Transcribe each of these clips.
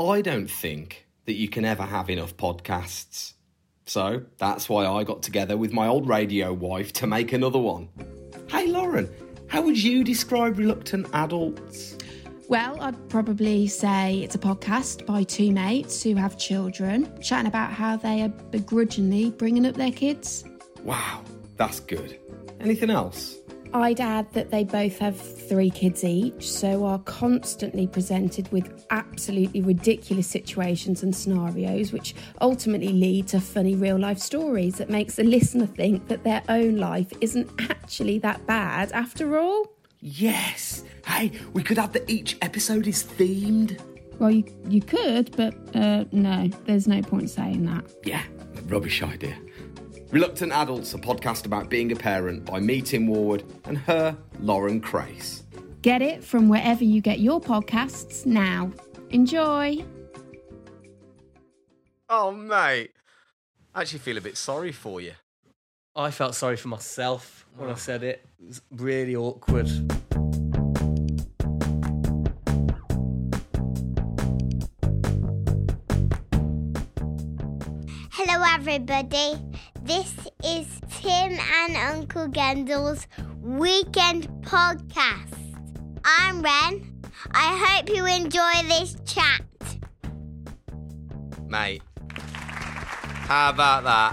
I don't think that you can ever have enough podcasts. So that's why I got together with my old radio wife to make another one. Hey, Lauren, how would you describe Reluctant Adults? Well, I'd probably say it's a podcast by two mates who have children, chatting about how they are begrudgingly bringing up their kids. Wow, that's good. Anything else? I'd add that they both have three kids each, so are constantly presented with absolutely ridiculous situations and scenarios, which ultimately lead to funny real life stories that makes the listener think that their own life isn't actually that bad after all. Yes. Hey, we could have that each episode is themed. Well, you, you could, but uh, no, there's no point saying that. Yeah, rubbish idea. Reluctant Adults, a podcast about being a parent by me, Tim Warwood, and her, Lauren Crace. Get it from wherever you get your podcasts now. Enjoy. Oh, mate. I actually feel a bit sorry for you. I felt sorry for myself when I said it. It was really awkward. Hello, everybody. This is Tim and Uncle Gendel's weekend podcast. I'm Ren. I hope you enjoy this chat. Mate. How about that?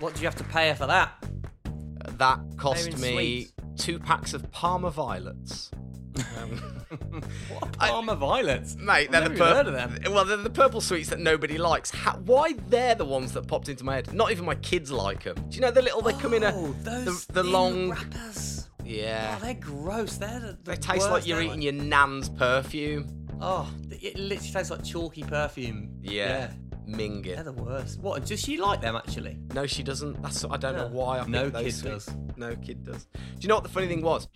What do you have to pay her for that? That cost They're in me sweets. two packs of Parma violets. Um, What are Parma violets? Mate, they're the pur- heard of them. Well, they're the purple sweets that nobody likes. How, why they're the ones that popped into my head? Not even my kids like them. Do you know the little they come in a Oh, the, the long wrappers. yeah. Oh, they're gross. They're the, they the taste like you're eating your nan's perfume. Oh, it literally tastes like chalky perfume. Yeah, ming They're the worst. What? Does she like them actually? No, she doesn't. That's I don't know why. I No kid sweets. does. No kid does. Do you know what the funny thing was?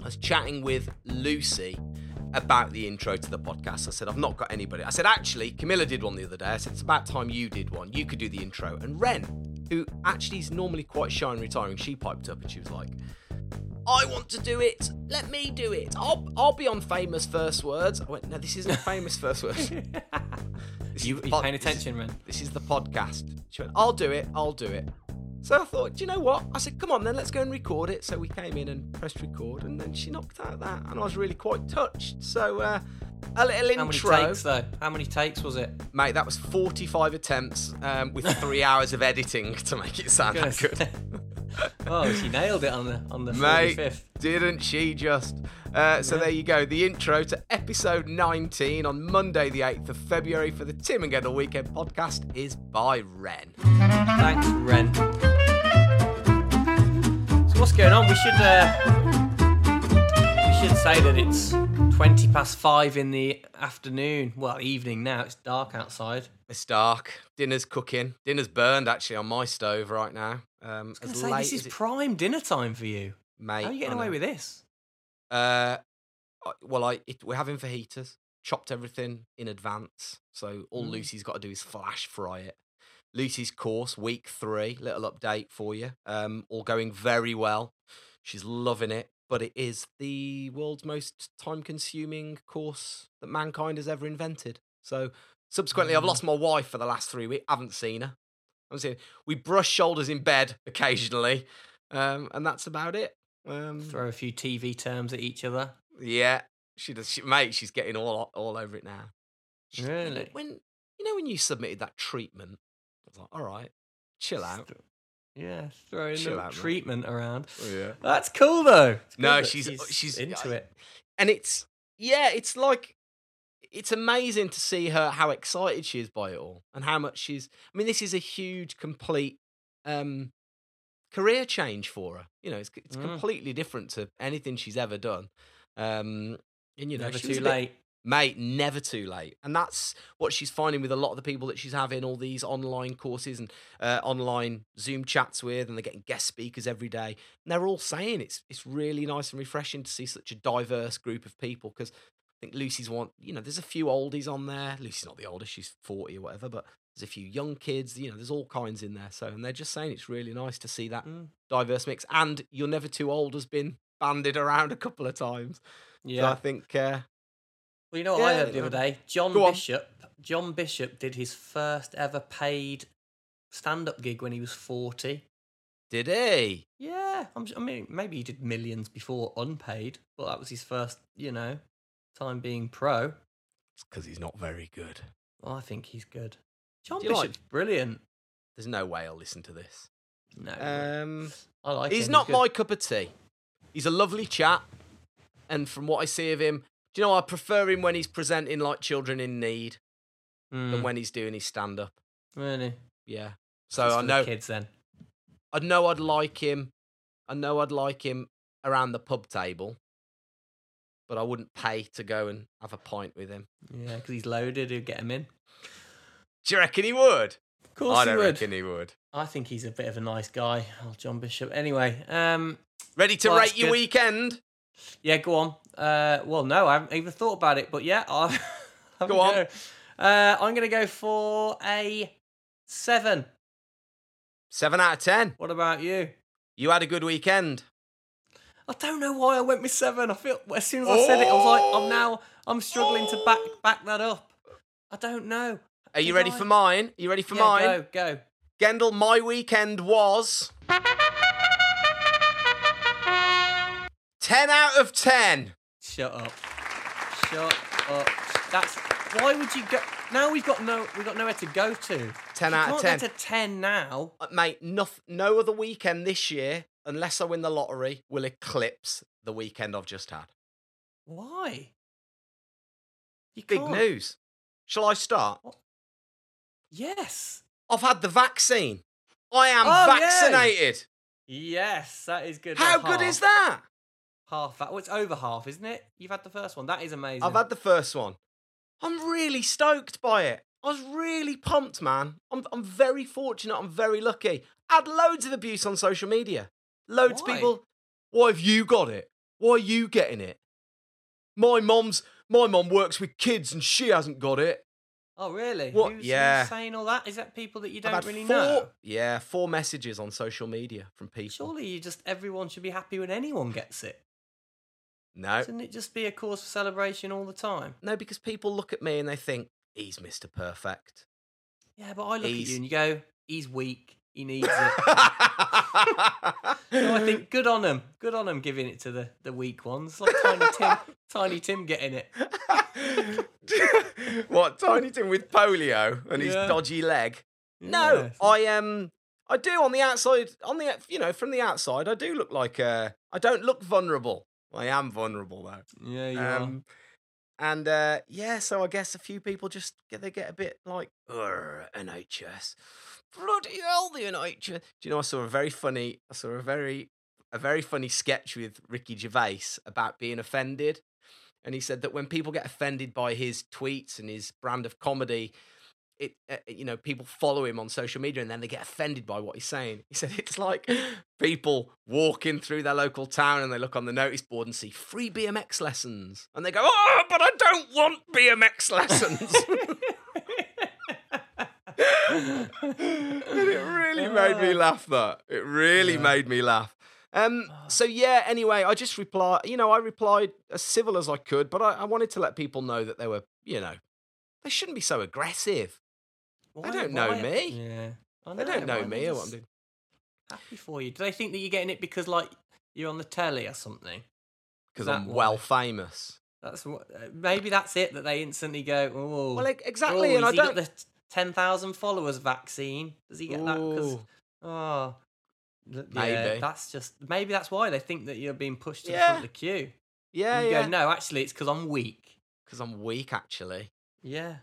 I was chatting with Lucy about the intro to the podcast. I said I've not got anybody. I said actually Camilla did one the other day. I said it's about time you did one. You could do the intro. And Ren, who actually is normally quite shy and retiring, she piped up and she was like. I want to do it. Let me do it. I'll I'll be on famous first words. I went, no, this isn't famous first words. This You, pod- paying this attention, man? this is the podcast. She went, I'll do it, I'll do it. So I thought, do you know what? I said, come on then, let's go and record it. So we came in and pressed record, and then she knocked out that, and I was really quite touched. So uh, a little How many takes though? How many takes was it? mate. That was forty-five attempts um, with three hours of editing to make it sound that good. oh, she nailed it on the on the Mate, 45th. didn't she just? Uh, so Yeah. there you go. The intro to episode 19 on Monday, the 8th of February for the Tim and Gendel Weekend podcast is by Ren. Thanks, Ren. So what's going on? We should uh, we should say that it's twenty past five in the afternoon. Well, evening now. It's dark outside. It's dark. Dinner's cooking. Dinner's burned actually on my stove right now. Um, I was say late this is it- prime dinner time for you. mate. How are you getting away with this? Uh, well, I it, we're having fajitas. Chopped everything in advance, so all Mm. Lucy's got to do is flash fry it. Lucy's course, week three, little update for you. Um, all going very well. She's loving it, but it is the world's most time-consuming course that mankind has ever invented. So, subsequently, I've Mm. lost my wife for the last three weeks. haven't seen her. I'm seeing we brush shoulders in bed occasionally, um, and that's about it. Um, Throw a few TV terms at each other. yeah, she does. She, mate, she's getting all all over it now. She's- know, Really? When you know when you submitted that treatment, I was like, all right, chill out. Th- Yeah, throwing Chill the out, treatment around. yeah. That's cool though. No, that she's she's, into I- it. and it's yeah, it's like it's amazing to see her how excited she is by it all and how much she's. I mean, this is a huge, complete um career change for her. You know, it's it's Mm. completely different to anything she's ever done. Um, and you know, Never too bit- late. Mate, never too late. And that's what she's finding with a lot of the people that she's having all these online courses and uh, online Zoom chats with, and they're getting guest speakers every day. And they're all saying it's it's really nice and refreshing to see such a diverse group of people because I think Lucy's one, you know, there's a few oldies on there. Lucy's not the oldest, she's 40 or whatever, but there's a few young kids, you know, there's all kinds in there. So, and they're just saying it's really nice to see that Mm. diverse mix. And You're Never Too Old has been banded around a couple of times. So I think uh, Well, you know what I heard the other day? John go on. Bishop. John Bishop did his first ever paid stand-up gig when he was forty. Did he? Yeah, I'm, I mean, maybe he did millions before unpaid, but that was his first, you know, time being pro. It's because he's not very good. Well, I think he's good. John Do you like- Bishop's brilliant. There's no way I'll listen to this. No, Um, I like he's him. not good. my cup of tea. He's a lovely chap, and from what I see of him, do you know I prefer him when he's presenting like children in need than Mm, when he's doing his stand up. really. Yeah. So It's I for the know kids then. I know I'd like him. I know I'd like him around the pub table, but I wouldn't pay to go and have a pint with him. Yeah, because he's loaded. He'll get him in. Do you reckon he would? Of course I he don't would. reckon he would. I think he's a bit of a nice guy, oh, John Bishop. Anyway, um, Ready to Well, rate your good. weekend? yeah, go on. Uh, well, no, I haven't even thought about it, but yeah, a Go on. go. Uh, I'm going to go for a seven. Seven out of ten. What about you? You had a good weekend. I don't know why I went with seven. I feel as soon as I said it, I was like, I'm now I'm struggling to back back that up. I don't know. Are you Did ready I? for mine? Are you ready for yeah, mine? Go, go. Gendel, my weekend was 10 out of 10. Shut up. Shut up. That's why would you go? Now we've got no we've got nowhere to go to. 10 You out of can't 10. get to ten now. Uh, Mate, no, no other weekend this year, unless I win the lottery, will eclipse the weekend I've just had. Why? You Big can't. news. Shall I start? Yes. I've had the vaccine. I am Oh, vaccinated. Yes, that is good. How good is that? Half that. Well, it's over half, isn't it? You've had the first one. That is amazing. I've had the first one. I'm really stoked by it. I was really pumped, man. I'm, I'm very fortunate. I'm very lucky. I had loads of abuse on social media. Loads Why? of people. Why have you got it? Why are you getting it? My mom's my mom works with kids and she hasn't got it. Oh, really? What- Who's, yeah. who's saying all that? Is that people that you don't really four, know? Yeah, four messages on social media from people. Surely you just everyone should be happy when anyone gets it. No, Shouldn't it just be a cause for celebration all the time? no, because people look at me and they think he's Mr. Perfect. Yeah, but I look at you and you go, he's weak. He needs it. so I think good on him. Good on him giving it to the, the weak ones. Like Tiny Tim, Tiny Tim getting it. what Tiny Tim with polio and his dodgy leg? No, Yeah. I um, I do on the outside. On the you know from the outside, I do look like uh, I don't look vulnerable. I am vulnerable though. Yeah, you Um, and uh, yeah, so I guess a few people just get they get a bit like, "Ugh, NHS, bloody hell, the NHS. Do you know? I saw a very funny, I saw a very, a very funny sketch with Ricky Gervais about being offended, and he said that when people get offended by his tweets and his brand of comedy. It, uh, you know, people follow him on social media and then they get offended by what he's saying. He said it's like people walking through their local town and they look on the notice board and see free BMX lessons. And they go, Oh, but I don't want BMX lessons. and it really made me laugh, that. It really Yeah. made me laugh. Um, so yeah, anyway, I just replied, you know, I replied as civil as I could, but I, I wanted to let people know that they were, you know, they shouldn't be so aggressive. Why- don't know why- me. Yeah, I They don't know me or what I'm doing. Happy for you. Do they think that you're getting it because like you're on the telly or something? Because I'm why? well famous. That's what. uh, Maybe that's it. That they instantly go, oh, Well, exactly, Oh, and I don't. got the ten thousand followers vaccine? Does he get that? Because oh, yeah, Maybe. that's just maybe that's why they think that you're being pushed to the front of the queue. yeah, And you yeah. go, no, actually, it's because I'm weak. Because I'm weak, actually. Yeah.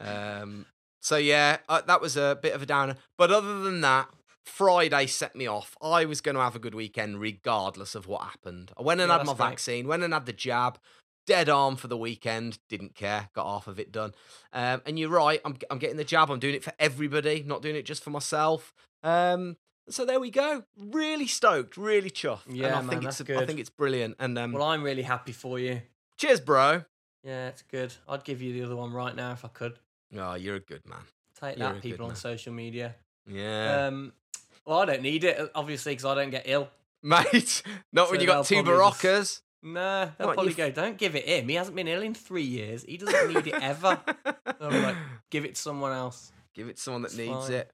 Um, so yeah, uh, that was a bit of a downer. But other than that, Friday set me off. I was going to have a good weekend regardless of what happened. I went and Yeah, had my great. vaccine, went and had the jab. Dead arm for the weekend. Didn't care. Got half of it done. Um, and you're right. I'm I'm getting the jab. I'm doing it for everybody, not doing it just for myself. Um, so there we go. Really stoked. Really chuffed. and Yeah, I man, think it's I think it's brilliant. And um, Well, I'm really happy for you. cheers, bro. Yeah, it's good. I'd give you the other one right now if I could. Oh, you're a good man. Take You're that, people on social media. Yeah, Um, well, I don't need it, obviously, because I don't get ill. mate. Not when so you got two Beroccas. Nah, they'll What, probably go. Don't give it him. He hasn't been ill in three years. He doesn't need it ever. Be like, give it to someone else. Give it to someone that It's needs fine. it.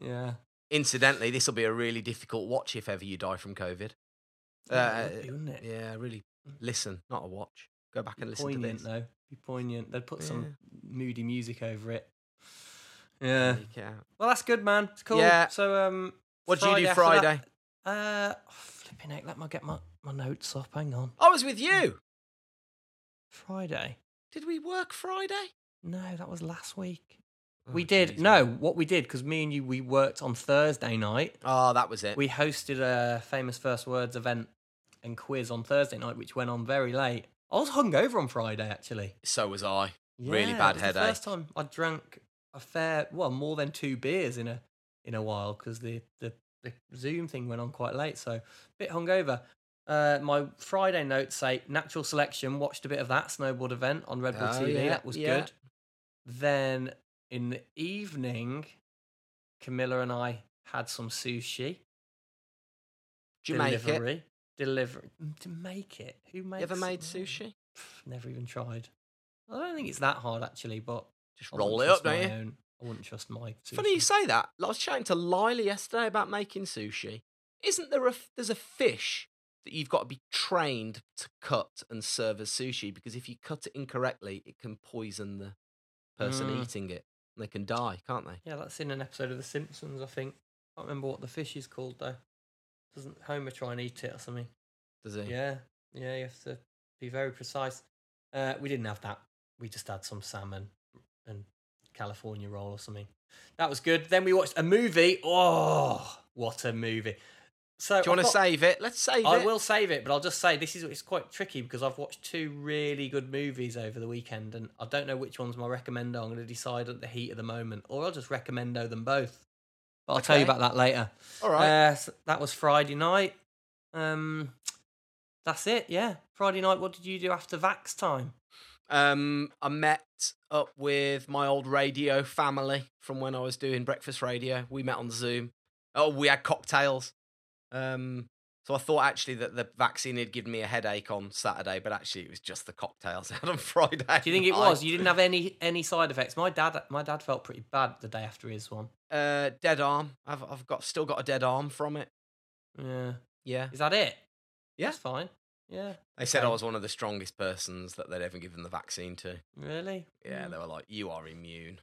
Yeah. Incidentally, this will be a really difficult watch if ever you die from COVID. Yeah, Uh, be, wouldn't it? Yeah, really listen, not a watch. Go back and listen to poignant this. though. Be poignant. They'd put Yeah. some moody music over it. Yeah. Well, that's good, man. It's cool. Yeah. So, um, What did you do that- Friday? Uh, oh, flipping heck. Let me get my, my notes up. Hang on. I was with you. Friday. Did we work Friday? No, that was last week. Oh, we did. jeez, No, what we did because me and you we worked on Thursday night. Oh, that was it. We hosted a famous first words event and quiz on Thursday night, which went on very late. I was hungover on Friday actually. so was I. Really Yeah, bad it was headache. The first time I drank a fair, well, more than two beers in a in a while because the, the the Zoom thing went on quite late, so a bit hungover. Uh, my Friday notes say natural selection. Watched a bit of that snowboard event on Red Bull Oh, TV. yeah, that was yeah. good. Then in the evening, Camilla and I had some sushi. Did you make it? delivery. Delivery to make it. Who makes? You ever made sushi? Pff, Never even tried. I don't think it's that hard actually, but Just I roll it up, don't my you? own- I wouldn't trust my. It's funny you say that. I was chatting to Lila yesterday about making sushi. Isn't there a there's a fish that you've got to be trained to cut and serve as sushi because if you cut it incorrectly, it can poison the person Mm. eating it. And they can die, can't they? Yeah, that's in an episode of The Simpsons, I think. I can't remember what the fish is called though. Doesn't Homer try and eat it or something? Does he? Yeah, yeah, you have to be very precise. Uh, we didn't have that. We just had some salmon and California roll or something. That was good. Then we watched a movie. Oh, what a movie! So Do you want to save it? Let's save I it. I will save it, but I'll just say this is it's quite tricky because I've watched two really good movies over the weekend, and I don't know which one's my recommendo. I'm going to decide at the heat of the moment, or I'll just recommendo them both. But I'll tell you about that later. All right. Uh, so that was Friday night. Um, that's it. Yeah, Friday night. What did you do after Vax time? Um, I met up with my old radio family from when I was doing breakfast radio. We met on Zoom. Oh, we had cocktails. Um, so I thought actually that the vaccine had given me a headache on Saturday, but actually it was just the cocktails had on Friday. Do you think it was? You didn't have any any side effects. My dad, my dad felt pretty bad the day after his one. Uh, dead arm. I've I've got still got a dead arm from it. Yeah, Yeah, is that it? Yeah. that's fine. Yeah, they said I was one of the strongest persons that they'd ever given the vaccine to. really. Yeah, Mm. they were like, "You are immune."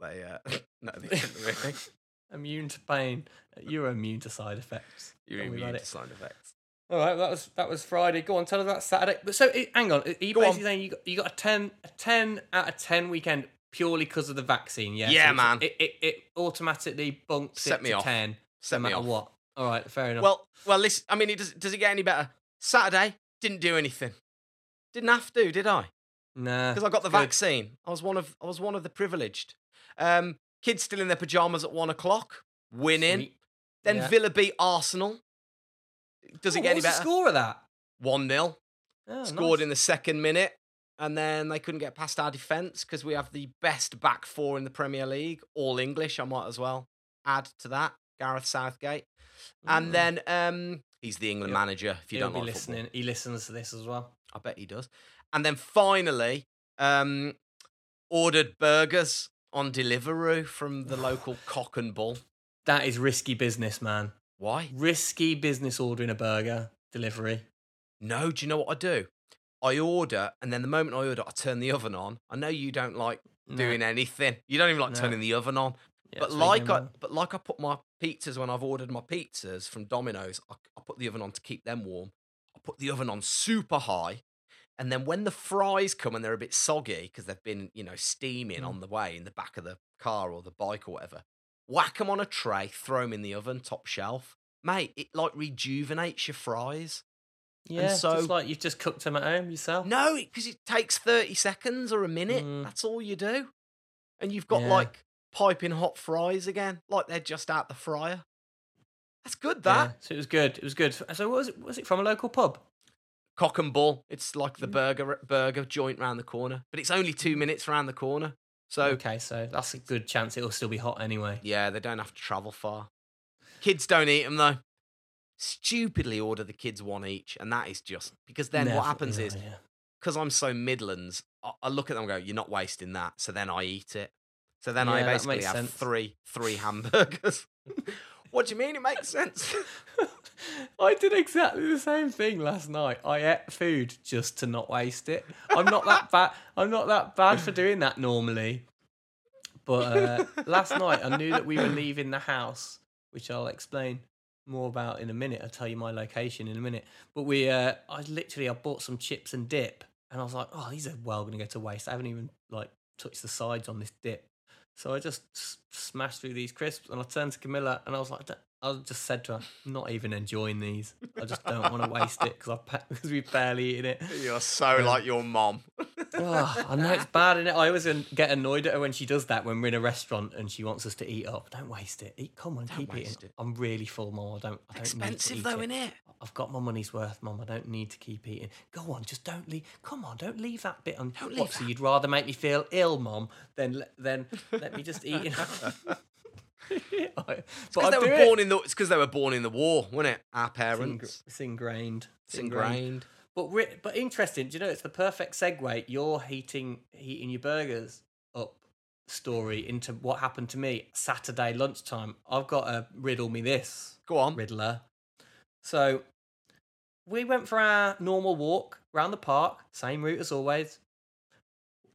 They uh, no, they didn't really. immune to pain. You're immune to side effects. You're immune about to it. side effects. All right, that was that was Friday. Go on, tell us about Saturday. But so, hang on, are you Go on. basically saying you got, you got a ten a ten out of ten weekend purely because of the vaccine? Yeah, Yeah, it's- man. It, it it automatically bunks Set it me to off. ten, Set no me matter off. what. All right, fair enough. Well, well, listen. I mean, it does. Does it get any better? Saturday didn't do anything. Didn't have to, did I? nah, Because I got the good. vaccine. I was one of. I was one of the privileged. Um, kids still in their pajamas at one o'clock, winning. Sweet. Then Yeah. Villa beat Arsenal. Does it Oh, get what any was the better? score of that? One 0 Oh, Scored nice. in the second minute, and then they couldn't get past our defence because we have the best back four in the Premier League, all English. I might as well add to that. Gareth Southgate, and Mm. then um, he's the England He'll- manager. If you don't be like football. listening. He listens to this as well. I bet he does. And then finally, um, ordered burgers on Deliveroo from the local Cock and Bull. That is risky business, man. Why? Risky business ordering a burger delivery. No, do you know what I do? I order, and then the moment I order, I turn the oven on. I know you don't like No. doing anything. You don't even like No. turning the oven on. Yeah, but like I, but like I put my pizzas when I've ordered my pizzas from Domino's, I, I put the oven on to keep them warm. I put the oven on super high, and then when the fries come and they're a bit soggy because they've been, you know, steaming Mm. on the way in the back of the car or the bike or whatever, whack them on a tray, throw them in the oven, top shelf, mate. It like rejuvenates your fries. yeah, so- just like you've just cooked them at home yourself. No, because it takes 30 seconds or a minute. Mm. That's all you do. And you've got Yeah. like piping hot fries again, like they're just out the fryer. That's good, Yeah, that. so it was good. It was good. So what was it? Was it from a local pub? Cock and Bull. It's like the Mm. burger burger joint round the corner, but it's only two minutes round the corner. So, okay, so that's a good chance it'll still be hot anyway. yeah, they don't have to travel far. Kids don't eat them, though. stupidly order the kids one each, and that is just because then Never- what happens yeah, is yeah. because I'm so Midlands, I, I look at them and go, "You're not wasting that." So then I eat it. So then I Yeah, that basically have sense. three three hamburgers. what do you mean? It makes sense. I did exactly the same thing last night. I ate food just to not waste it. I'm not that bad. I'm not that bad for doing that normally. But uh, last night I knew that we were leaving the house, which I'll explain more about in a minute. I'll tell you my location in a minute. But we, uh, I literally, I bought some chips and dip, and I was like, oh, these are well going to go to waste. I haven't even like touched the sides on this dip. So I just s- smashed through these crisps, and I turned to Camilla, and I was like, "Don't- I just said to her, I'm not even enjoying these. I just don't want to waste it because I because we've barely eaten it. You're so like your mom. Oh, I know it's bad, is I always get annoyed at her when she does that when we're in a restaurant and she wants us to eat up. Don't waste it. Eat, come on, keep eating. it. I'm really full, mom. I don't. I don't Expensive need to though, eat it. innit? I've got my money's worth, mum. I don't need to keep eating. Go on, just don't leave. Come on, don't leave that bit on. Don't what, leave so that. you'd rather make me feel ill, mum, than than let me just eat. it. but Because they were it. born in the. It's because they were born in the war, wasn't it? Our It's, parents. it's ingrained. It's ingrained. But ri- but interesting. Do you know it's the perfect segue? You're heating heating your burgers up story into what happened to me Saturday lunchtime. I've got a riddle me this Go on. riddler. So we went for our normal walk around the park, same route as always.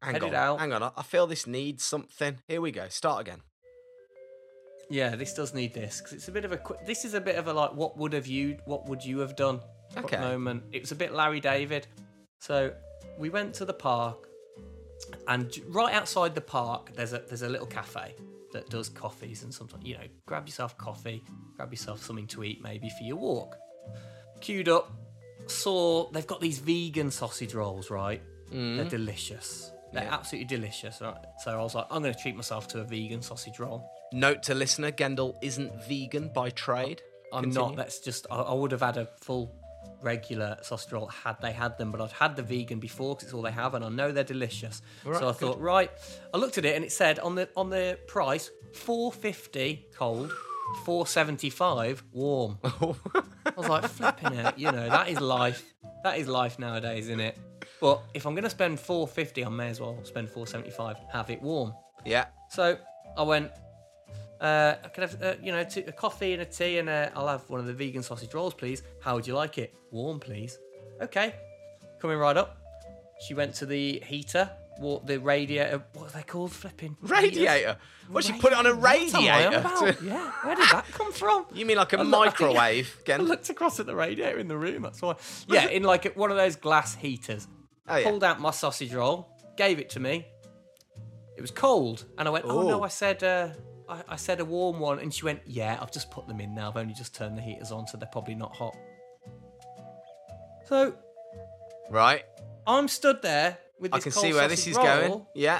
Hang headed on. out. Hang on. I- I feel this needs something. Here we go. Start again. Yeah, this does need this because it's a bit of a. qu- This is a bit of a like, what would have you? What would you have done? Okay. Moment. It was a bit Larry David. So we went to the park, and right outside the park, there's a there's a little cafe that does coffees and sometimes you know grab yourself coffee, grab yourself something to eat maybe for your walk. Queued up, saw they've got these vegan sausage rolls, right? Mm. They're delicious. They're Yeah. absolutely delicious, right? So I was like, I'm going to treat myself to a vegan sausage roll. Note to listener: Gendel isn't vegan by trade. I'm Continue. not. That's just. I, I would have had a full regular sausage roll had they had them, but I'd had the vegan before because it's all they have, and I know they're delicious. Right, so I good. thought, right. I looked at it and it said on the on the price, four fifty cold, four seventy five warm. Oh. I was like, flipping it. You know, that is life. That is life nowadays, isn't it? But if I'm going to spend four fifty, I may as well spend four seventy five. Have it warm. Yeah. So I went. Uh, I could have, uh, you know, a coffee and a tea, and I'll have one of the vegan sausage rolls, please. How would you like it? Warm, please. Okay. Coming right up. She went to the heater, what the radiator. What are they called? Flipping? Radiator. What she put it on a What am I on radiator. about? yeah. Where did that come from? You mean like a I look- I microwave? I Gendel? looked across at the radiator in the room. That's why. Yeah, in like one of those glass heaters. Oh yeah. Pulled out my sausage roll, gave it to me. It was cold, and I went, "Oh no!" I said, uh, I, "I said a warm one," and she went, "Yeah, I've just put them in now. I've only just turned the heaters on, so they're probably not hot." So Right. I'm stood there with I this can cold see where this is roll, going. Yeah.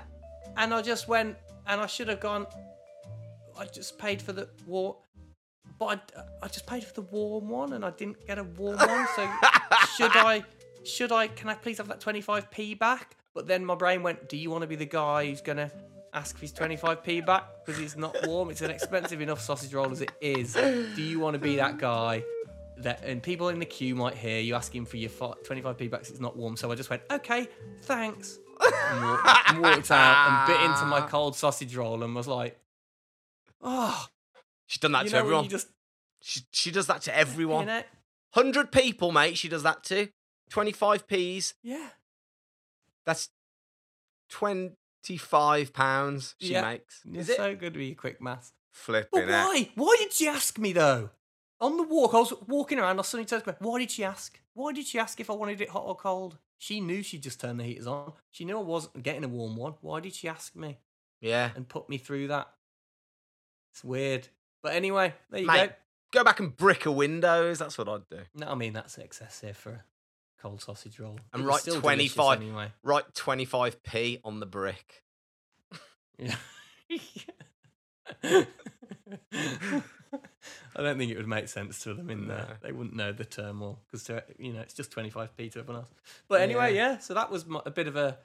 and I just went, and I should have gone. I just paid for the war, but I, I just paid for the warm one, and I didn't get a warm one. So should I? Should I? Can I please have that 25p back? But then my brain went, Do you want to be the guy who's gonna ask for his 25p back because it's not warm? It's an expensive enough sausage roll as it is. Do you want to be that guy? That and people in the queue might hear you asking for your 25p back. it's not warm. So I just went, okay, thanks. And walked, and walked out and bit into my cold sausage roll and was like, oh, She's done that you to everyone. you just, She, she does that to you everyone. know, 100 people, mate, she does that to. 25p's. yeah. That's 25 pounds she Yeah. makes. You're Is it? so good with your quick maths. Flipping But it. why? Why did she ask me though? On the walk, I was walking around. I suddenly turned to me. Why did she ask? Why did she ask if I wanted it hot or cold? She knew she'd just turned the heaters on. She knew I wasn't getting a warm one. Why did she ask me Yeah. and put me through that? It's weird. But anyway, there you Mate, go. go back and brick a windows. That's what I'd do. No, I mean that's excessive for a cold sausage roll. And It write 25 anyway. Write 25p on the brick. Yeah. I don't think it would make sense to them in there. They wouldn't know the turmoil because you know it's just twenty five p to everyone else. But anyway, yeah. So that was my, a bit of a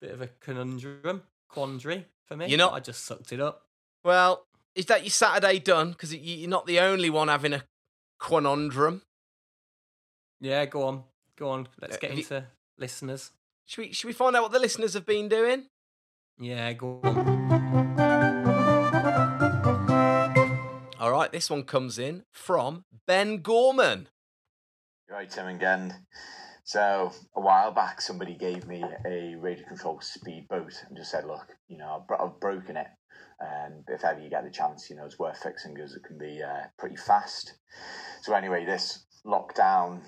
bit of a conundrum, quandary for me. You know, I just sucked it up. Well, is that your Saturday done? Because you're not the only one having a quanondrum. Yeah, go on, go on. Let's Uh, get have you- into listeners. Should we should we find out what the listeners have been doing? Yeah, go on. All right, this one comes in from Ben Gorman. Right, Tim and Gend. So a while back, somebody gave me a radio control speedboat and just said, "Look, you know, I've, bro- I've broken it, and if ever you get the chance, you know, it's worth fixing because it can be uh, pretty fast." So anyway, this lockdown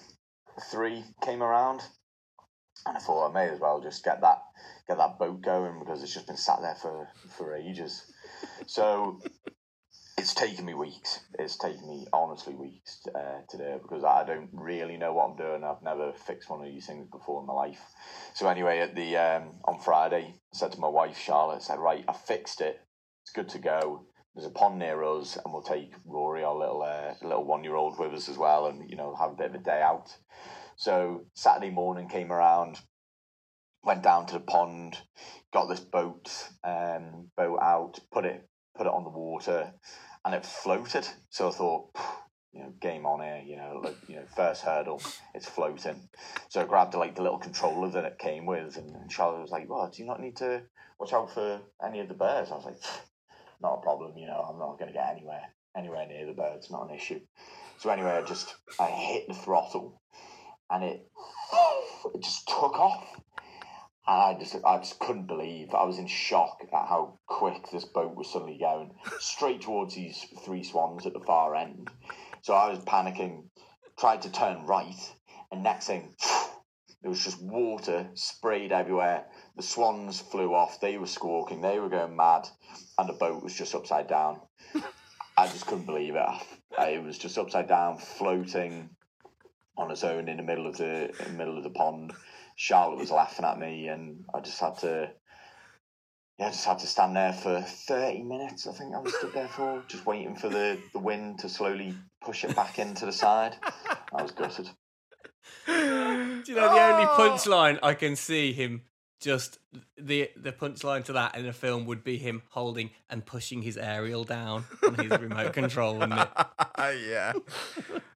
three came around, and I thought I may as well just get that get that boat going because it's just been sat there for for ages. So it's taken me weeks. It's taken me honestly weeks uh, to do it because I don't really know what I'm doing. I've never fixed one of these things before in my life. So anyway, at the um, on Friday, I said to my wife Charlotte, I said, "Right, I fixed it. It's good to go. There's a pond near us, and we'll take Rory, our little uh, little one year old, with us as well, and you know have a bit of a day out." So Saturday morning came around, went down to the pond, got this boat um, boat out, put it put it on the water, and it floated. So I thought, you know, game on here. You know, like you know, first hurdle, it's floating. So I grabbed like the little controller that it came with, and, and Charlotte was like, "Well, do you not need to watch out for any of the birds?" I was like, "Not a problem. You know, I'm not going to get anywhere anywhere near the birds. Not an issue." So anyway, I just I hit the throttle, and it it just took off. And I just, I just couldn't believe. I was in shock at how quick this boat was suddenly going straight towards these three swans at the far end. So I was panicking, tried to turn right, and next thing, there was just water sprayed everywhere. The swans flew off. They were squawking. They were going mad, and the boat was just upside down. I just couldn't believe it. It was just upside down, floating on its own in the middle of the in the middle of the pond. Charlotte was laughing at me, and I just had to, yeah, I just had to stand there for thirty minutes. I think I was stood there for, just waiting for the the wind to slowly push it back into the side. I was gutted. Do you know the only Oh. punchline I can see him just the the punchline to that in a film would be him holding and pushing his aerial down on his remote control, wouldn't it? yeah.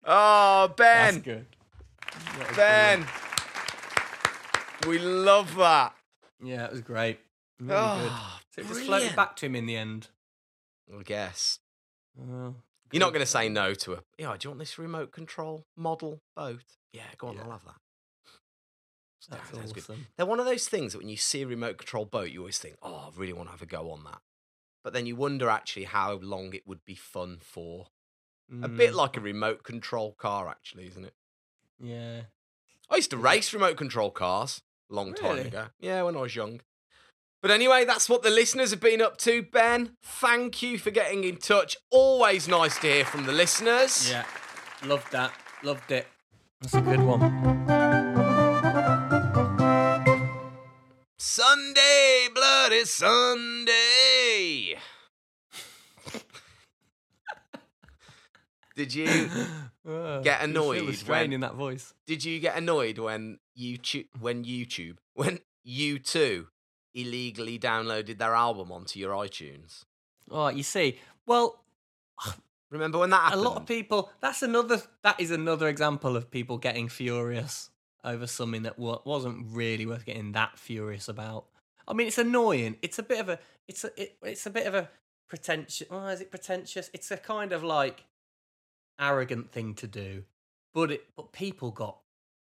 Oh, Ben. That's good. That Ben. We love that. Yeah, it was great. Really oh, good. Oh, So it just floated back to him in the end. I guess. You're not going to say no to a. Yeah, do you want this remote control model boat? Yeah, go on. Yeah. I'll have that. That's good. awesome. They're one of those things that when you see a remote control boat, you always think, "Oh, I really want to have a go on that." But then you wonder actually how long it would be fun for. A bit Mm, like a remote control car, actually, isn't it? Yeah. I used to race remote control cars a long time ago. Yeah, when I was young. But anyway, that's what the listeners have been up to. Ben, thank you for getting in touch. Always nice to hear from the listeners. Yeah. Loved that. Loved it. That's a good one. Sunday, bloody Sunday. Did you Get feel annoyed the strain when- in that voice. did you get annoyed when YouTube when YouTube when U2 illegally downloaded their album onto your iTunes? Oh, you see. Well, Remember when that a lot of people. That's another. That is another example of people getting furious over something that wasn't really worth getting that furious about. I mean, it's annoying. It's a bit of a. It's a. It, it's a bit of a pretentious. Oh, is it pretentious? It's a kind of like arrogant thing to do, but it. But people got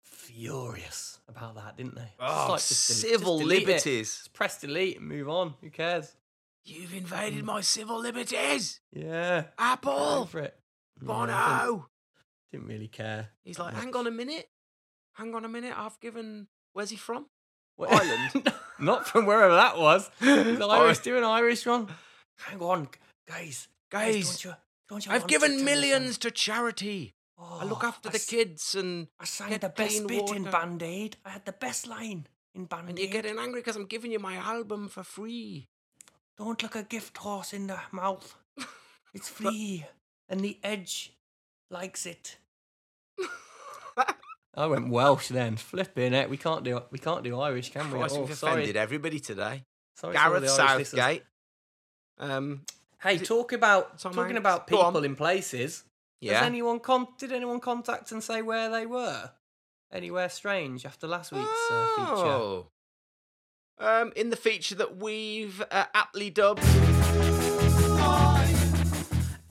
furious about that, didn't they? Oh, like, just del- just civil it. liberties. Just press delete and move on. Who cares? You've invaded my civil liberties, Yeah. Go Apple. for it. Bono. didn't, didn't really care. He's like, hang on a minute, hang on a minute. I've given. Where's he from? What- Ireland? Not from wherever that was. He's Irish, doing Irish wrong. Hang on, guys. Guys, don't you, don't you I've given to millions to charity. some- I look Oh, after I the kids, and I sang get the best bit in. Band Aid. I had the best line in Band and Aid. you're getting angry because I'm giving you my album for free. Don't look a gift horse in the mouth. It's free, and the edge likes it. I went Welsh then. Flipping it. We can't do we can't do Irish, can we? Christ, Oh, we've sorry. offended everybody today. Sorry Gareth the Irish listeners. Southgate. Um, Hey, Is it talk about Tom talking Hanks? about people in places. Yeah. Has anyone con- did anyone contact and say where they were? Anywhere strange after last week's uh, feature? Oh. Um, in the feature that we've uh, aptly dubbed.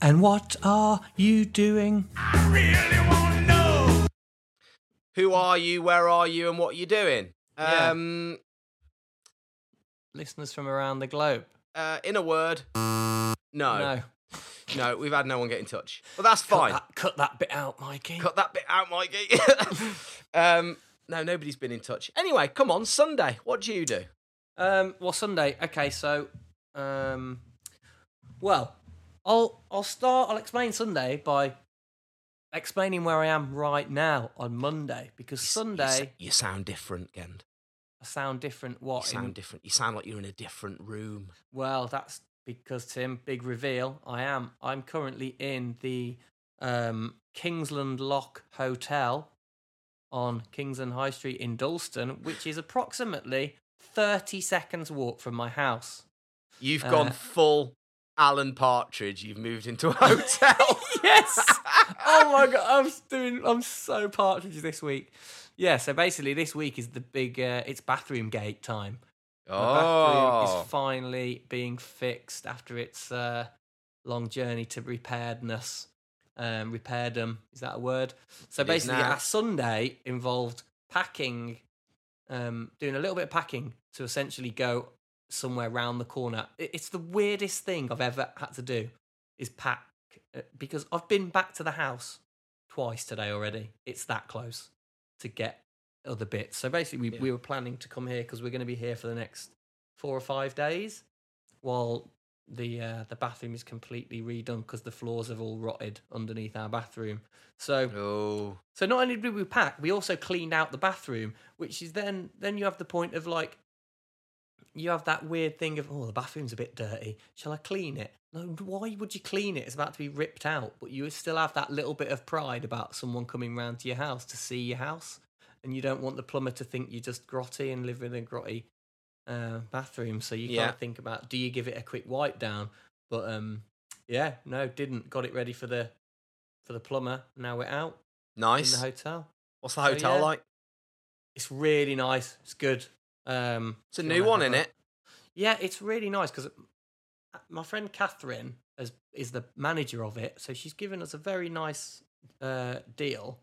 And what are you doing? Who are you? Where are you? And what are you doing? Yeah. Um, Listeners from around the globe. uh, in a word, no. No. no, we've had no one get in touch. But that's Cut fine. that, cut that bit out, Mikey. Cut that bit out, Mikey. um, no, nobody's been in touch. Anyway, come on, Sunday. What do you do? Um, well, Sunday. Okay, so, um, well, I'll I'll start. I'll explain Sunday by explaining where I am right now on Monday because You Sunday You, sound different, Gend. I sound different. You What? in- sound different. You sound like you're in a different room. Well, that's because Tim. Big reveal. I am. I'm currently in the um, Kingsland Locke Hotel on Kingsland High Street in Dalston, which is approximately thirty seconds walk from my house. You've Uh, gone full Alan Partridge. You've moved into a hotel. yes. Oh my god, I'm doing. I'm so partridge this week. Yeah. So basically, this week is the big. Uh, it's bathroom gate time. My bathroom oh, is finally being fixed after its uh, long journey to repairedness. Um, repairedom is that a word? So It is basically, now. our Sunday involved packing, um, doing a little bit of packing to essentially go somewhere round the corner. It's the weirdest thing I've ever had to do is pack uh, because I've been back to the house twice today already. It's that close to get other bits. So basically, we, Yeah. we were planning to come here because we're going to be here for the next four or five days while the uh, the bathroom is completely redone because the floors have all rotted underneath our bathroom. So oh, so not only did we pack, we also cleaned out the bathroom, which is then then you have the point of like you have that weird thing of oh the bathroom's a bit dirty. Shall I clean it? No, why would you clean it? It's about to be ripped out, but you still have that little bit of pride about someone coming round to your house to see your house, and you don't want the plumber to think you're just grotty and live in a grotty uh, bathroom. So you Yeah. can't think about do you give it a quick wipe down? But um, yeah, no, didn't. Got it ready for the for the plumber. Now we're out Nice. in the hotel. What's the So, hotel yeah. like? It's really nice. It's good. Um, It's a new one, in it? Yeah, it's really nice because my friend Catherine is is the manager of it, so she's given us a very nice uh, deal.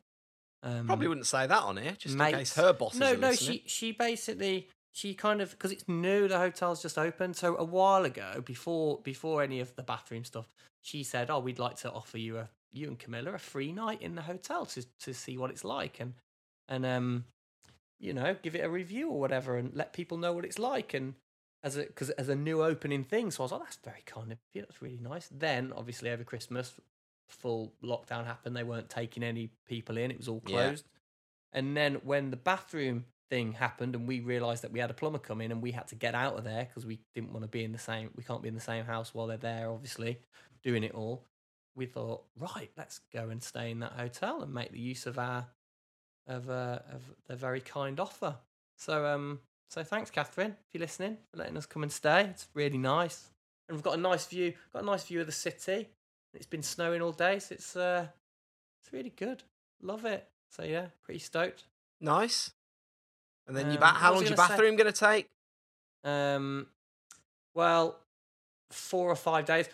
Um, Probably wouldn't say that on here, just in mates- case her boss. No, no, listening. she she basically she kind of because it's new. The hotel's just opened, so a while ago, before before any of the bathroom stuff, she said, "Oh, we'd like to offer you a you and Camilla a free night in the hotel to to see what it's like and and um you know give it a review or whatever and let people know what it's like and." As a because as a new opening thing, so I was like, "That's very kind of you. That's really nice." Then, obviously, over Christmas, full lockdown happened. They weren't taking any people in; it was all Yeah. closed. And then when the bathroom thing happened and we realized that we had a plumber come in and we had to get out of there because we didn't want to be in the same we can't be in the same house while they're there obviously doing it all we thought right let's go and stay in that hotel and make the use of our of uh, of the very kind offer so um so thanks catherine if you're listening for letting us come and stay it's really nice and we've got a nice view got a nice view of the city it's been snowing all day so it's uh it's really good love it so yeah pretty stoked Nice. And then you Um, back. How long's your bathroom going to take? Um, well, four or five days.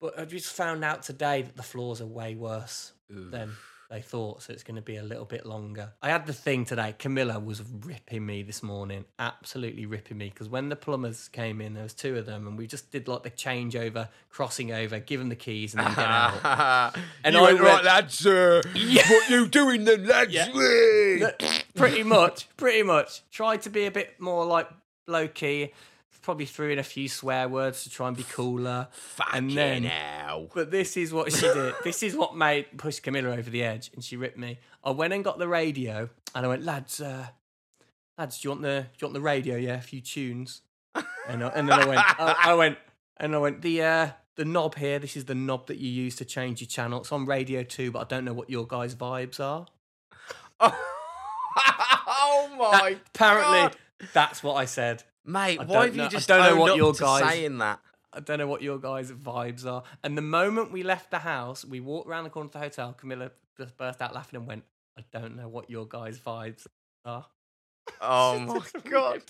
But I just found out today that the floors are way worse than they thought, so it's going to be a little bit longer. I had the thing today. Camilla was ripping me this morning, absolutely ripping me, because when the plumbers came in, there was two of them, and we just did like the changeover, crossing over, give them the keys, and then get out. and I you went, went- right, lads. Uh, Yeah. What you doing then, lads? Yeah. Hey." Pretty much, pretty much. Tried to be a bit more like low key. Probably threw in a few swear words to try and be cooler. Fucking and then, hell. but this is what she did. this is what made push Camilla over the edge, and she ripped me. I went and got the radio, and I went, lads, uh, lads, do you want the do you want the radio? Yeah, a few tunes. And I, and then I went, I, I went, and I went the uh, the knob here. This is the knob that you use to change your channel. It's on Radio Two, but I don't know what your guys' vibes are. oh That- my apparently, God. that's what I said. Mate, I why have know- you just I don't know what your guys- saying that? I don't know what your guys' vibes are. And the moment we left the house, we walked around the corner to the hotel. Camilla just burst out laughing and went, "I don't know what your guys' vibes are." Oh my god.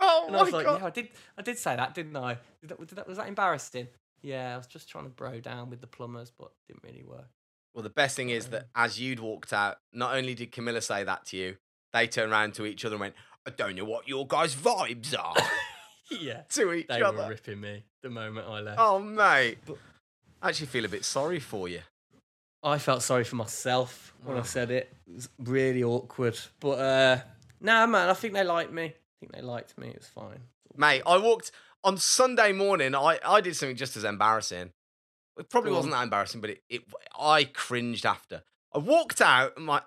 Oh And I my was like, god. "Yeah, I did. I did say that, didn't I? Did that, did that, was that embarrassing?" Yeah, I was just trying to bro down with the plumbers, but it didn't really work. Well, the best thing is that um as you'd walked out, not only did Camilla say that to you, they turned around to each other and went, I don't know what your guys' vibes are yeah, to each they other. were ripping me the moment I left. Oh, mate. I actually feel a bit sorry for you. I felt sorry for myself when I Oh. said it. It was really awkward. But uh nah man, I think they liked me. I think they liked me. It's fine. Mate, I walked on Sunday morning. I, I did something just as embarrassing. It probably Go wasn't on. that embarrassing, but it, it I cringed after. I walked out. And my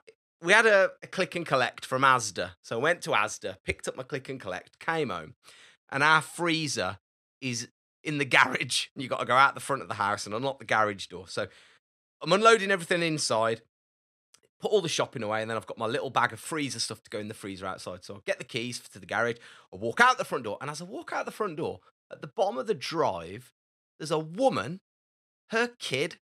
we had a, a click and collect from Asda, so I went to Asda, picked up my click and collect, came home, and our freezer is in the garage. You got to go out the front of the house and unlock the garage door. So I'm unloading everything inside. Put all the shopping away, and then I've got my little bag of freezer stuff to go in the freezer outside. So I get the keys to the garage. I walk out the front door, and as I walk out the front door, at the bottom of the drive, there's a woman, her kid,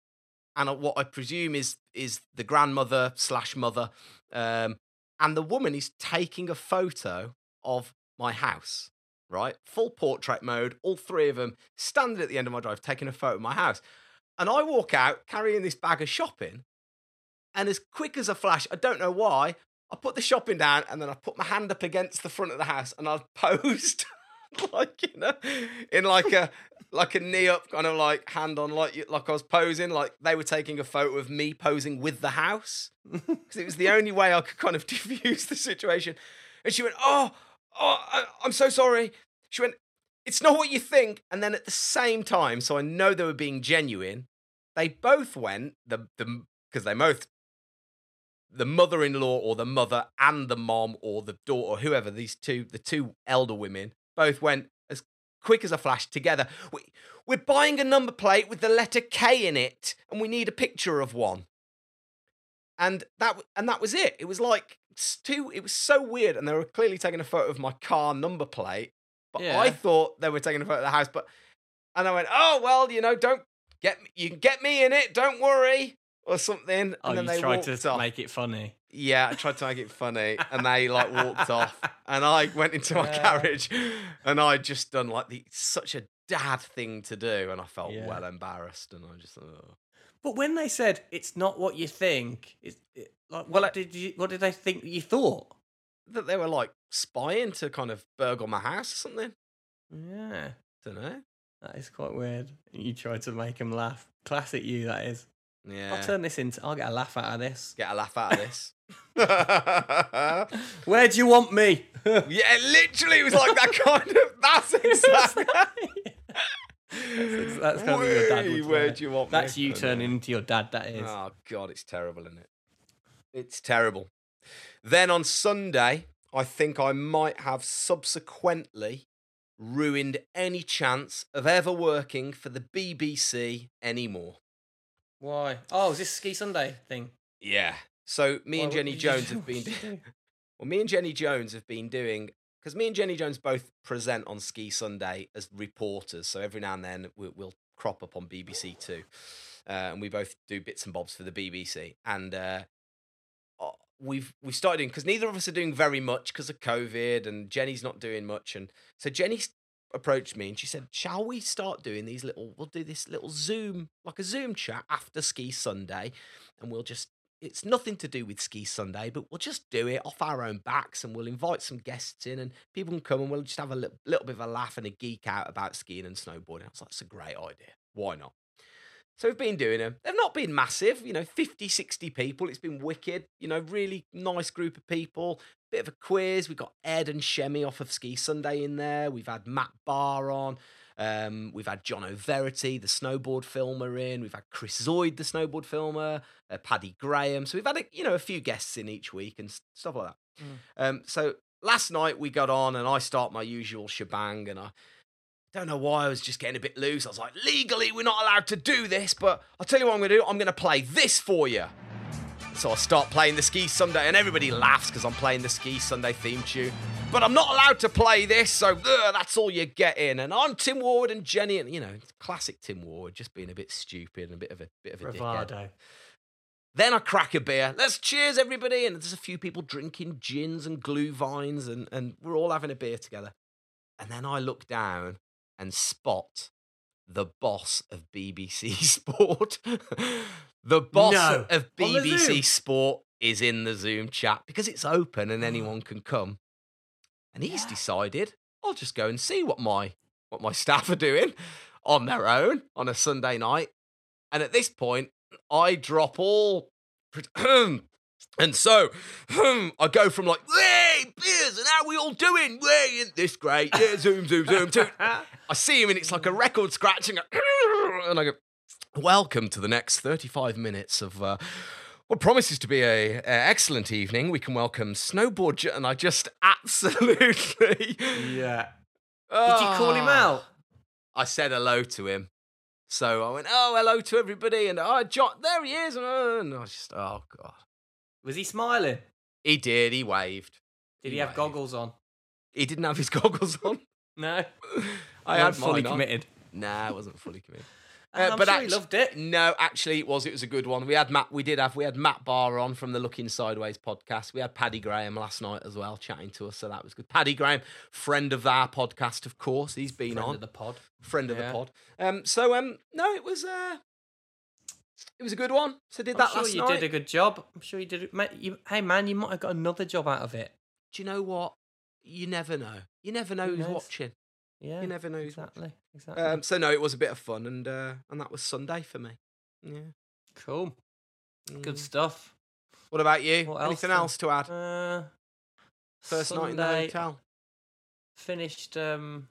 and what I presume is is the grandmother slash mother, um, and the woman is taking a photo of my house. Right, full portrait mode, all three of them standing at the end of my drive, taking a photo of my house. And I walk out carrying this bag of shopping, and as quick as a flash, I don't know why, I put the shopping down and then I put my hand up against the front of the house and I posed like in a in like a like a knee up kind of like hand on like like I was posing like they were taking a photo of me posing with the house because it was the only way I could kind of diffuse the situation. And she went, "Oh, oh, I, I'm so sorry." She went, "It's not what you think." And then at the same time, so I know they were being genuine. They both went the the because they both the mother-in-law or the mother and the mom or the daughter whoever these two the two elder women both went as quick as a flash together we, we're buying a number plate with the letter k in it and we need a picture of one and that and that was it it was like two it was so weird and they were clearly taking a photo of my car number plate but i thought they were taking a photo of the house but and i went oh well you know don't get me you can get me in it don't worry or something and Oh, then you they tried to off. make it funny. Yeah, I tried to make it funny, and they like walked off, and I went into my Yeah. garage, and I just done like the such a dad thing to do, and I felt Yeah. well embarrassed, and I just oh. But when they said it's not what you think, it's it, like Well, what did you what did they think you thought? that they were like spying to kind of burgle my house or something. Yeah, Don't know. that is quite weird. You tried to make them laugh. Classic you, that is. Yeah, I'll turn this into. I'll get a laugh out of this. get a laugh out of this. Where do you want me? Yeah, literally, it was like that kind of. That's exactly. That's, that's kind of your dad. Would where do you want me? That's me? you I know. turning into your dad. That is. Oh god, it's terrible, isn't it? It's terrible. Then on Sunday, I think I might have subsequently ruined any chance of ever working for the BBC anymore. Why? Oh, is this Ski Sunday thing? Yeah. So me Why, and Jenny Jones have been do? well, me and Jenny Jones have been doing because me and Jenny Jones both present on Ski Sunday as reporters. So every now and then we'll, we'll crop up on BBC Two, uh, and we both do bits and bobs for the BBC. And uh, uh, we've we started doing because neither of us are doing very much because of COVID, and Jenny's not doing much. And so Jenny s- approached me and she said, "Shall we start doing these little? We'll do this little Zoom, like a Zoom chat after Ski Sunday, and we'll just." It's nothing to do with Ski Sunday, but we'll just do it off our own backs and we'll invite some guests in and people can come and we'll just have a little, bit of a laugh and a geek out about skiing and snowboarding. I was like, it's a great idea. Why not? So we've been doing them. They've not been massive, you know, 50, 60 people. It's been wicked, you know, really nice group of people. Bit of a quiz. We've got Ed and Chemmy off of Ski Sunday in there. We've had Matt Barr on. Um, we've had John O'Verity, the snowboard filmer, in. We've had Chris Zoid, the snowboard filmer, uh, Paddy Graham. So we've had, a, you know, a few guests in each week and stuff like that. Um, so last night we got on and I start my usual shebang and I don't know why I was just getting a bit loose. I was like, legally, we're not allowed to do this, but I'll tell you what I'm going to do. I'm going to play this for you. So I start playing the Ski Sunday, and everybody laughs because I'm playing the Ski Sunday theme tune. But I'm not allowed to play this, so ugh, that's all you get in. And I'm Tim Warwood and Jenny, and you know, classic Tim Warwood, just being a bit stupid and a bit of a bit of a dickhead. Bravado. Then I crack a beer. Let's cheers, everybody. And there's a few people drinking gins and glühweins, and, and we're all having a beer together. And then I look down and spot the boss of BBC Sport. the boss No. of On the Zoom? BBC Sport is in the Zoom chat because it's open and ah. anyone can come. And he's decided I'll just go and see what my what my staff are doing on their own on a Sunday night. And at this point, I drop all. And so I go from like, hey, beers, and how we all doing? Hey, isn't this great? Yeah, zoom, zoom, zoom. I see him, and it's like a record scratching. And I go, welcome to the next 35 minutes of uh, what promises to be a, a excellent evening. We can welcome Snowboard. And I just absolutely. Yeah. Did you call him Ah. out? I said hello to him. So I went, oh, hello to everybody. And oh, John, there he is. And, uh, and I just, oh, God. Was he smiling? He did. He waved. Did he, He have waved. goggles on? He didn't have his goggles on. No. I had fully on. committed. Nah, I wasn't fully committed. Uh, I'm sure he loved it. No, actually, it was. It was a good one. We had Matt. We did have. We had Matt Barr on from the Looking Sideways podcast. We had Paddy Graham last night as well, chatting to us. So that was good. Paddy Graham, friend of our podcast, of course. He's been Friend on. of the pod. friend of the pod. Um, so um, no, it was uh, it was a good one. So did that I'm sure you night. did a good job. I'm sure you did. it. Mate, you, hey man, you might have got another job out of it. Do you know what? You never know. You never know Who who's knows? watching. Yeah. You never know who's watching. Exactly. Exactly. Um, so no, it was a bit of fun, and uh, and that was Sunday for me. Yeah. cool. Good Mm. stuff. What about you? What else Anything then? else to add? Uh, First night in the hotel. Finished. Um,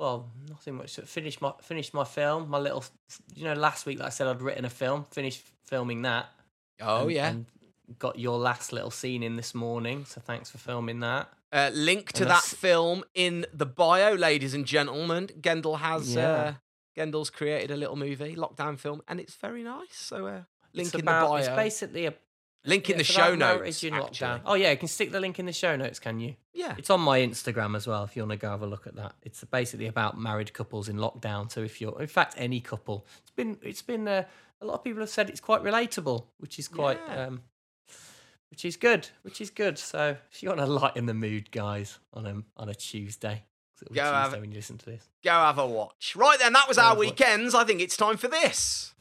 well, nothing much. Finished my finished my film. My little, you know, last week, like I said, I'd written a film. Finished filming that. Oh and- yeah. and got your last little scene in this morning. So thanks for filming that. Uh, link to that film in the bio, ladies and gentlemen. Gendel has Yeah. uh, Gendel's created a little movie, lockdown film, and it's very nice. So uh, link it's in about, the bio. It's basically a link in yeah, the show notes. Oh yeah, you can stick the link in the show notes. Can you? Yeah. It's on my Instagram as well if you want to go have a look at that. It's basically about married couples in lockdown. So if you're, in fact, any couple, it's been, it's been. Uh, a lot of people have said it's quite relatable, which is quite, Yeah. um, which is good, which is good. So if you want to lighten the mood, guys, on a on a Tuesday, Go have Tuesday it. when you listen to this. Go have a watch. Right then, that was Go our have a watch. weekends. I think it's time for this.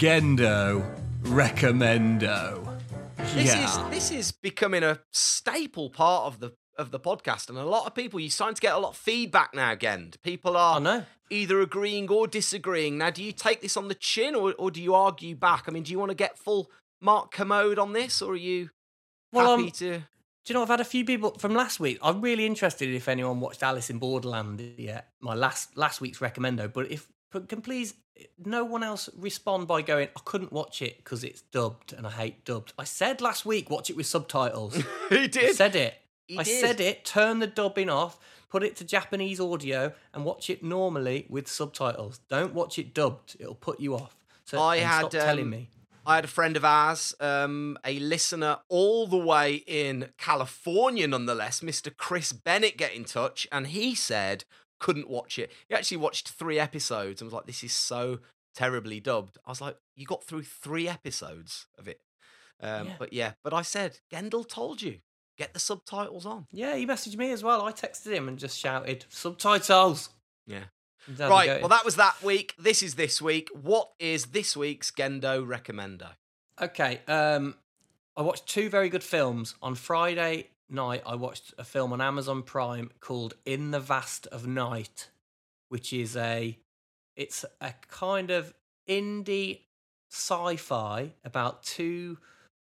Gendo recommendo. This is this is becoming a staple part of the of the podcast, and a lot of people you're starting to get a lot of feedback now. Gend, people are I know. either agreeing or disagreeing. Now, do you take this on the chin, or or do you argue back? I mean, do you want to get full Mark Kermode on this, or are you Well, happy um, to? Do you know, I've had a few people from last week. I'm really interested if anyone watched Alice in Borderland yet, my last last week's recommendo. But if but can please no one else respond by going, I couldn't watch it because it's dubbed and I hate dubbed. I said last week, watch it with subtitles. he I did. said it. He I did. said it. Turn the dubbing off. Put it to Japanese audio and watch it normally with subtitles. Don't watch it dubbed. It'll put you off. So I had, stop telling um, me. I had a friend of ours, um, a listener all the way in California, nonetheless, Mr. Chris Bennett, get in touch, and he said couldn't watch it. He actually watched three episodes and was like, "This is so terribly dubbed." I was like, "You got through three episodes of it." Um, Yeah. But yeah, but I said, Gendel told you, get the subtitles on. Yeah, he messaged me as well. I texted him and just shouted subtitles. Yeah. And there we Right. Well, that was that week. This is this week. What is this week's Gendo recommendo? Okay. Um, I watched two very good films on Friday night. I watched a film on Amazon Prime called In the Vast of Night, which is a it's a kind of indie sci-fi about two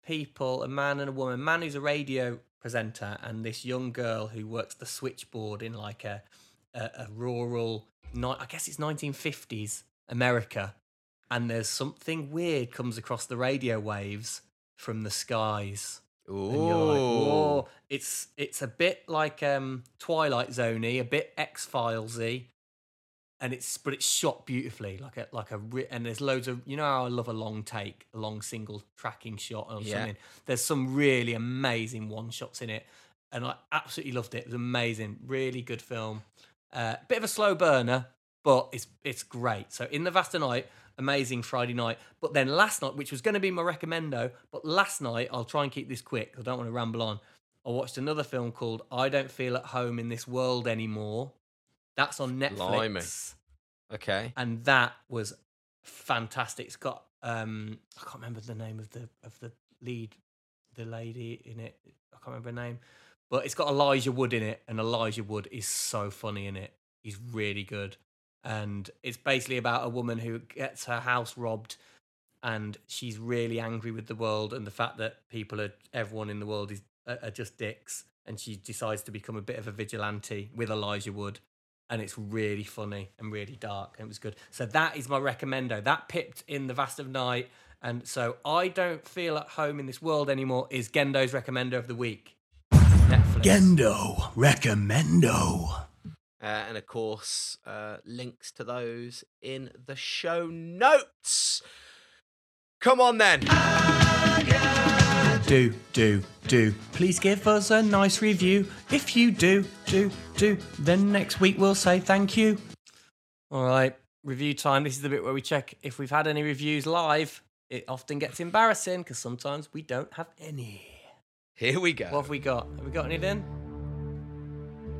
people, a man and a woman. Man who's a radio presenter, and this young girl who works the switchboard in like a a, a rural, I guess it's 1950s America and there's something weird comes across the radio waves from the skies. Ooh. And you're like, whoa. It's it's a bit like um Twilight Zoney, a bit X Filesy, and it's but it's shot beautifully, like a like a and there's loads of you know how I love a long take, a long single tracking shot or Yeah. something. There's some really amazing one shots in it, and I absolutely loved it. It was amazing, really good film. Uh, bit of a slow burner, but it's it's great. So in the Vast night, amazing Friday night. But then last night, which was going to be my recommendo, but last night I'll try and keep this quick. I don't want to ramble on. I watched another film called I Don't Feel at Home in This World Anymore. That's on Netflix. Blimey. Okay. And that was fantastic. It's got um I can't remember the name of the of the lead the lady in it. I can't remember her name. But it's got Elijah Wood in it, and Elijah Wood is so funny in it. He's really good. And it's basically about a woman who gets her house robbed and she's really angry with the world and the fact that people are everyone in the world is are just dicks. And she decides to become a bit of a vigilante with Elijah Wood. And it's really funny and really dark and it was good. So that is my recommendo. That pipped in the vast of night. And so I don't feel at home in this world anymore is Gendo's recommendo of the week. Netflix. Gendo recommendo. Uh, and of course, uh, links to those in the show notes. Come on then. Do, do, do. Please give us a nice review. If you do, do, do, then next week we'll say thank you. all right review time this is the bit where we check if we've had any reviews live it often gets embarrassing because sometimes we don't have any Here we go. what have we got have we got anything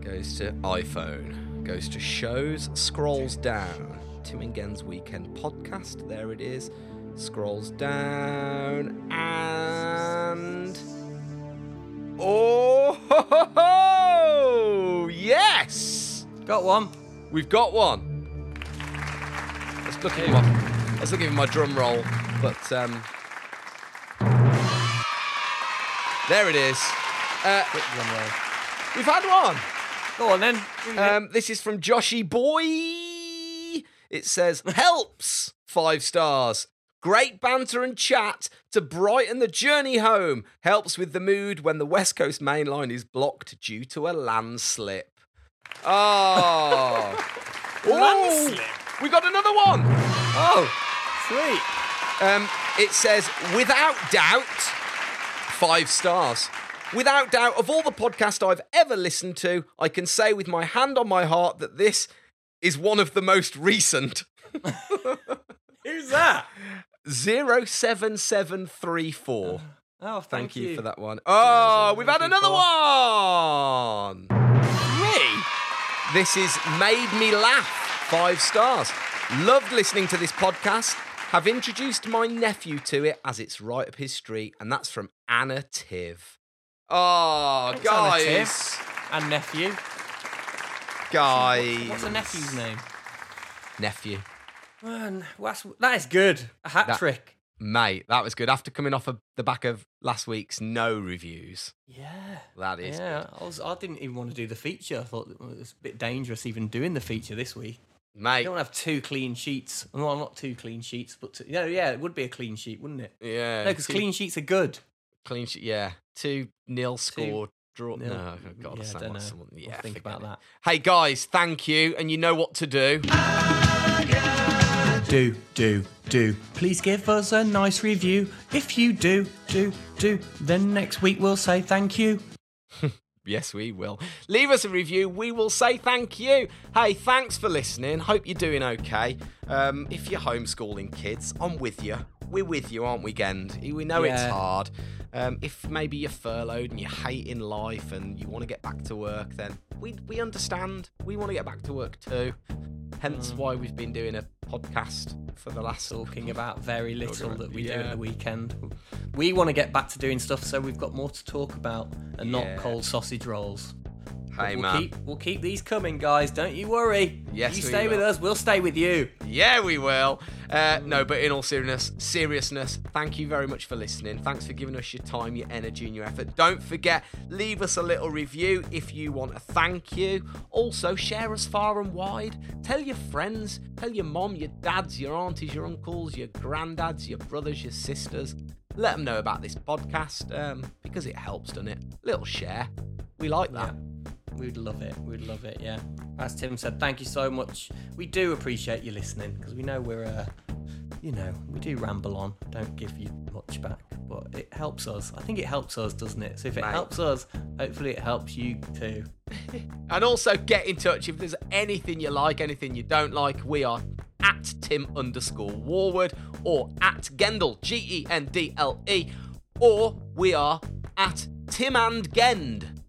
Goes to iPhone. Goes to shows. Scrolls down. Tim and Gen's weekend podcast. There it is. Scrolls down and. Oh, ho, ho, ho! yes! got one We've got one. Let's look at my, let's look at my drum roll, but um, there it is. Uh, drum roll. we've had one. Go on then. Um, this is from Joshy Boy. It says, helps, five stars. Great banter and chat to brighten the journey home. Helps with the mood when the West Coast main line is blocked due to a landslip. Oh. Landslip? We got another one. oh, sweet. Um, it says, without doubt, five stars. Without doubt, of all the podcasts I've ever listened to, I can say with my hand on my heart that this is one of the most recent. Who's that? 07734. Oh, Thank, thank, you. for that one. Oh, we've had another one. Three. This is Made Me Laugh. Five stars. Loved listening to this podcast. Have introduced my nephew to it as it's right up his street, and that's from Anna Tiv. Oh, Thanks, guys. And nephew. Guys. What's the nephew's name? Nephew. Man, that's, that is good. A hat That- trick. Mate, that was good. After coming off of the back of last week's no reviews, Yeah. that is yeah, I, was, I didn't even want to do the feature. I thought it was a bit dangerous even doing the feature this week. Mate, You don't have two clean sheets. Well, not two clean sheets, but two, yeah, yeah, it would be a clean sheet, wouldn't it? yeah. No, because clean sheets are good. Clean sheet, yeah. Two nil score draw. nil. No, oh God, Yeah, sound don't like know. someone. We'll think about it. that. Hey guys, thank you, and you know what to do. Do, do, do. Please give us a nice review. If you do, do, do, then next week we'll say thank you. Yes, we will. Leave us a review. We will say thank you. Hey, thanks for listening. Hope you're doing okay. Um, if you're homeschooling kids, I'm with you. We're with you, aren't we, Gend? We know it's hard. Um, if maybe you're furloughed and you're hating life and you want to get back to work, then we we understand. We want to get back to work too. Hence why we've been doing a podcast for the last Talking about very little that we do yeah. at the weekend. We want to get back to doing stuff, so we've got more to talk about and Yeah. not cold sausage rolls. Hey we'll man. keep we'll keep these coming, guys. Don't you worry. Yes, you stay with us. We'll stay with you. Yeah, we will. Uh, no, but in all seriousness, seriousness, thank you very much for listening. Thanks for giving us your time, your energy, and your effort. Don't forget, leave us a little review if you want a thank you. Also, share us far and wide. Tell your friends, tell your mom, your dads, your aunties, your uncles, your granddads, your brothers, your sisters. Let them know about this podcast um, because it helps, doesn't it? Little share. We like that. We'd love it. We'd love it. Yeah. As Tim said, thank you so much. We do appreciate you listening because we know we're, uh, you know, we do ramble on. Don't give you much back, but it helps us. I think it helps us, doesn't it? So if it Mate. helps us, hopefully it helps you too. And also get in touch if there's anything you like, anything you don't like. We are at Tim underscore Warwood or at Gendel, G E N D L E, or we are at Tim and Gend.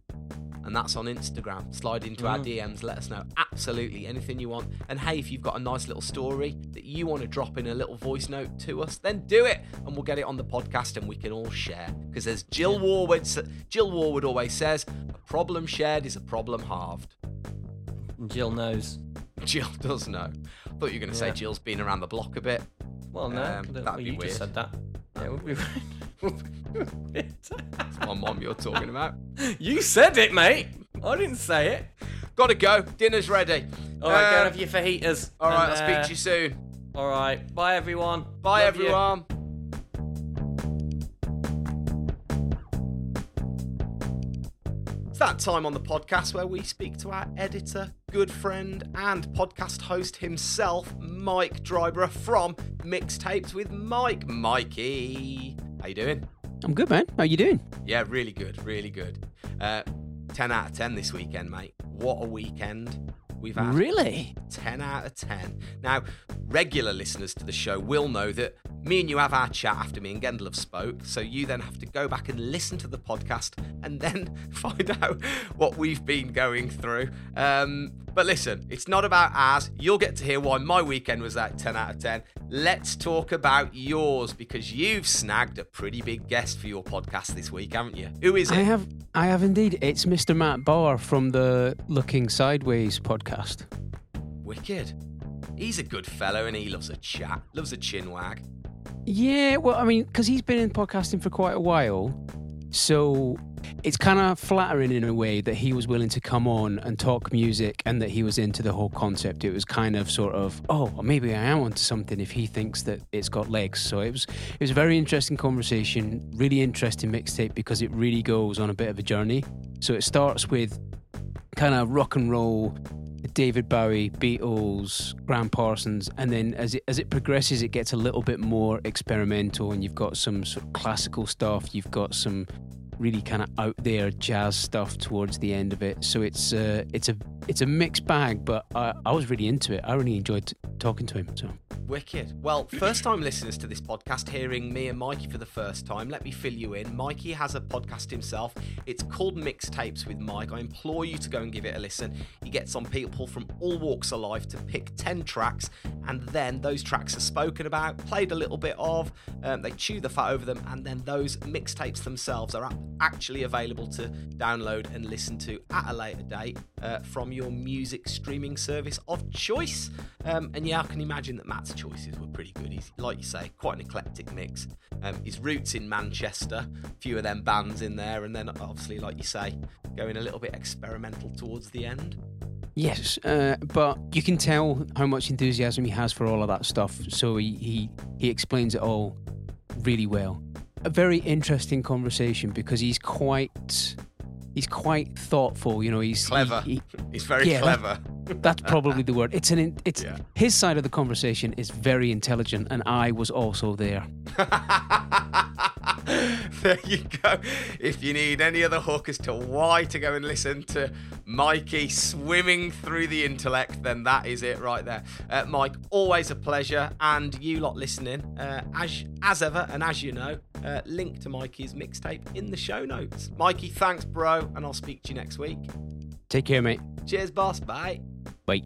And that's on Instagram. Slide into our mm. DMs, let us know absolutely anything you want. And hey, if you've got a nice little story that you want to drop in a little voice note to us, then do it, and we'll get it on the podcast, and we can all share. Because as Jill Warwood, Jill Warwood always says, a problem shared is a problem halved. And Jill knows. Jill does know. I thought you were going to say Yeah. Jill's been around the block a bit. Well, no, Um, that'd well, be you weird. just said that. Yeah, it would be. That's my mom you're talking about. you said it, mate. I didn't say it. Gotta go. Dinner's ready. All right, go Uh, and have your fajitas. all right, I'll speak uh, to you soon. All right, bye everyone. Bye, Love you. everyone. That time on the podcast where we speak to our editor, good friend, and podcast host himself, Mike Dryborough from Mixtapes with Mike. Mikey, how you doing? I'm good, man. How you doing? Yeah, really good, really good. Uh, 10 out of 10 this weekend, mate. What a weekend we've had. Really? 10 out of 10. Now, regular listeners to the show will know that me and you have our chat after me and Gendel have spoke, so you then have to go back and listen to the podcast and then find out what we've been going through. Um, but listen, it's not about ours. You'll get to hear why my weekend was at 10 out of 10. Let's talk about yours because you've snagged a pretty big guest for your podcast this week, haven't you? Who is it? I have, I have indeed. It's Mr. Matt Barr from the Looking Sideways podcast. Wicked. He's a good fellow and he loves a chat, loves a chin wag. Yeah, well, I mean, because he's been in podcasting for quite a while, so it's kind of flattering in a way that he was willing to come on and talk music and that he was into the whole concept. It was kind of sort of, oh, maybe I am onto something if he thinks that it's got legs. So it was, it was a very interesting conversation, really interesting mixtape because it really goes on a bit of a journey. So it starts with kind of rock and roll David Bowie, Beatles, Gram Parsons, and then as it as it progresses, it gets a little bit more experimental, and you've got some sort of classical stuff. You've got some really kind of out there jazz stuff towards the end of it. So it's uh, it's a it's a mixed bag, but I, I was really into it. I really enjoyed talking to him. So Wicked. Well, first time listeners to this podcast hearing me and Mikey for the first time, let me fill you in. Mikey has a podcast himself. It's called Mixtapes with Mike. I implore you to go and give it a listen. He gets on people from all walks of life to pick 10 tracks, and then those tracks are spoken about, played a little bit of, um, they chew the fat over them, and then those mixtapes themselves are ap- actually available to download and listen to at a later date uh, from your music streaming service of choice. Um, and yeah, I can imagine that Matt's choices were pretty good. He's, like you say, quite an eclectic mix. Um, his roots in Manchester, a few of them bands in there, and then obviously, like you say, going a little bit experimental towards the end. yes, uh, but you can tell how much enthusiasm he has for all of that stuff. So he he, he explains it all really well. A very interesting conversation because he's quite he's quite thoughtful. You know, he's Clever. he- He's very Yeah, that- clever. That's probably the word. It's an. It's Yeah. his side of the conversation is very intelligent, and I was also there. there you go. If you need any other hook as to why to go and listen to Mikey swimming through the intellect, then that is it right there. Uh, Mike, always a pleasure, and you lot listening, uh, as as ever, and as you know, uh, link to Mikey's mixtape in the show notes. Mikey, thanks, bro, and I'll speak to you next week. Take care, mate. Cheers, boss. Bye. Bye.